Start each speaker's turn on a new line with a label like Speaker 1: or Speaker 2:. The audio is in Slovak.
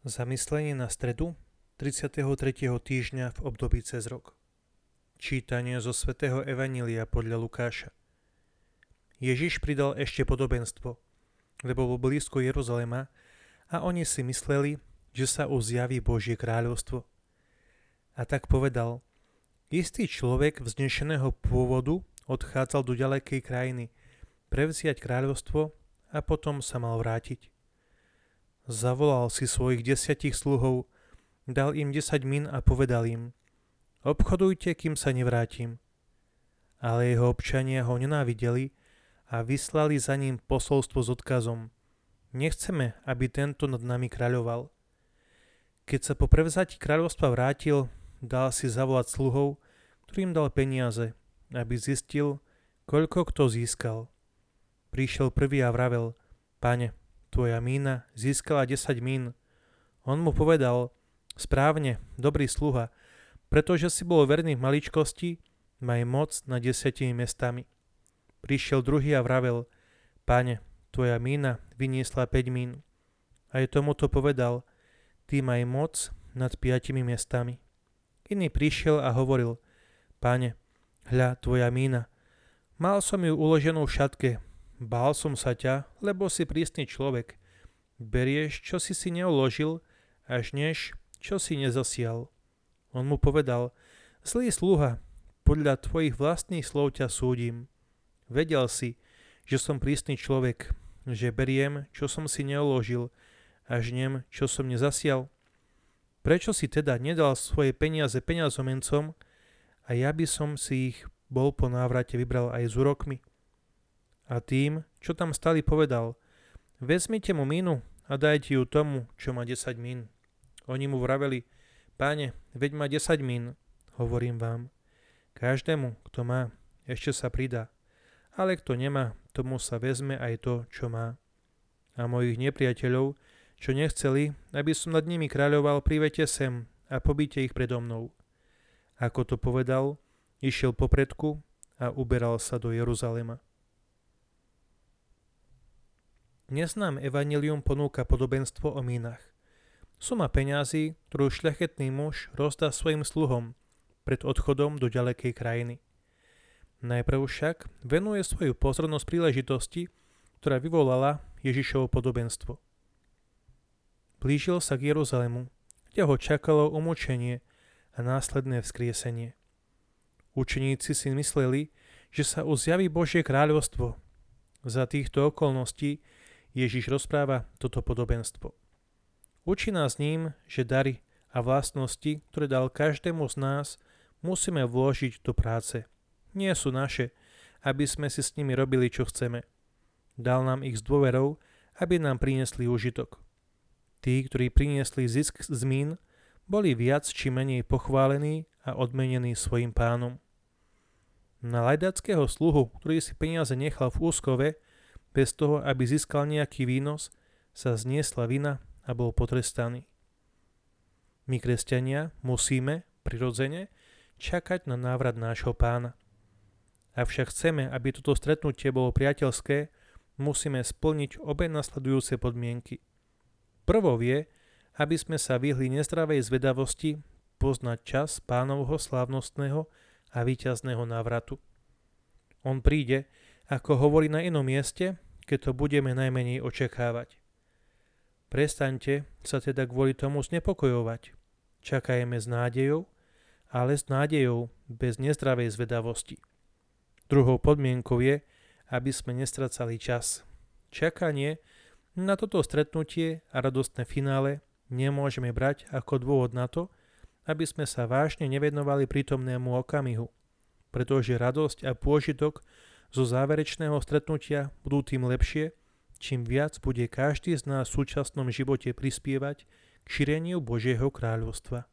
Speaker 1: Zamyslenie na stredu 33. týždňa v období cez rok. Čítanie zo svätého Evanília podľa Lukáša. Ježiš pridal ešte podobenstvo, lebo bol blízko Jeruzalema a oni si mysleli, že sa uzjaví Božie kráľovstvo. A tak povedal, istý človek vznešeného pôvodu odchádzal do ďalekej krajiny, prevziať kráľovstvo a potom sa mal vrátiť. Zavolal si svojich desiatich sluhov, dal im desať min a povedal im, obchodujte, kým sa nevrátim. Ale jeho občania ho nenávideli a vyslali za ním posolstvo s odkazom. Nechceme, aby tento nad nami kráľoval. Keď sa po prevzati kráľovstva vrátil, dal si zavolať sluhov, ktorým dal peniaze, aby zistil, koľko kto získal. Prišiel prvý a vravel, pane, Tvoja mína získala 10 mín. On mu povedal, správne, dobrý sluha, pretože si bol verný v maličkosti, maj moc na desiatimi mestami. Prišiel druhý a vravel, páne, tvoja mína vyniesla 5 mín. Aj tomuto povedal, ty maj moc nad piatimi mestami. Iný prišiel a hovoril, páne, hľa, tvoja mína. Mal som ju uloženú v šatke, Bál som sa ťa, lebo si prísny človek. Berieš, čo si si neuložil, až než, čo si nezasial. On mu povedal, zlý sluha, podľa tvojich vlastných slov ťa súdim. Vedel si, že som prísny človek, že beriem, čo som si neuložil, až nem, čo som nezasial. Prečo si teda nedal svoje peniaze peniazomencom a ja by som si ich bol po návrate vybral aj s úrokmi? A tým, čo tam stali, povedal, vezmite mu mínu a dajte ju tomu, čo má 10 mín. Oni mu vraveli, páne, veď má 10 mín, hovorím vám. Každému, kto má, ešte sa pridá, ale kto nemá, tomu sa vezme aj to, čo má. A mojich nepriateľov, čo nechceli, aby som nad nimi kráľoval, privete sem a pobíte ich predo mnou. Ako to povedal, išiel popredku a uberal sa do Jeruzalema. Dnes nám Evangelium ponúka podobenstvo o mínach. Suma peňazí, ktorú šľachetný muž rozdá svojim sluhom pred odchodom do ďalekej krajiny. Najprv však venuje svoju pozornosť príležitosti, ktorá vyvolala Ježišovo podobenstvo. Blížil sa k Jeruzalemu, kde ho čakalo umúčenie a následné vzkriesenie. Učeníci si mysleli, že sa uzjaví Božie kráľovstvo. Za týchto okolností Ježiš rozpráva toto podobenstvo. Učí nás ním, že dary a vlastnosti, ktoré dal každému z nás, musíme vložiť do práce. Nie sú naše, aby sme si s nimi robili, čo chceme. Dal nám ich s dôverou, aby nám priniesli užitok. Tí, ktorí priniesli zisk z mín, boli viac či menej pochválení a odmenení svojim pánom. Na lajdackého sluhu, ktorý si peniaze nechal v úskove, bez toho, aby získal nejaký výnos, sa zniesla vina a bol potrestaný. My, kresťania, musíme, prirodzene, čakať na návrat nášho pána. Avšak chceme, aby toto stretnutie bolo priateľské, musíme splniť obe nasledujúce podmienky. Prvou je, aby sme sa vyhli nezdravej zvedavosti poznať čas pánovho slávnostného a víťazného návratu. On príde, ako hovorí na inom mieste, keď to budeme najmenej očakávať. Prestaňte sa teda kvôli tomu znepokojovať. Čakajme s nádejou, ale s nádejou bez nezdravej zvedavosti. Druhou podmienkou je, aby sme nestracali čas. Čakanie na toto stretnutie a radostné finále nemôžeme brať ako dôvod na to, aby sme sa vážne nevenovali prítomnému okamihu, pretože radosť a pôžitok zo záverečného stretnutia budú tým lepšie, čím viac bude každý z nás v súčasnom živote prispievať k šíreniu Božieho kráľovstva.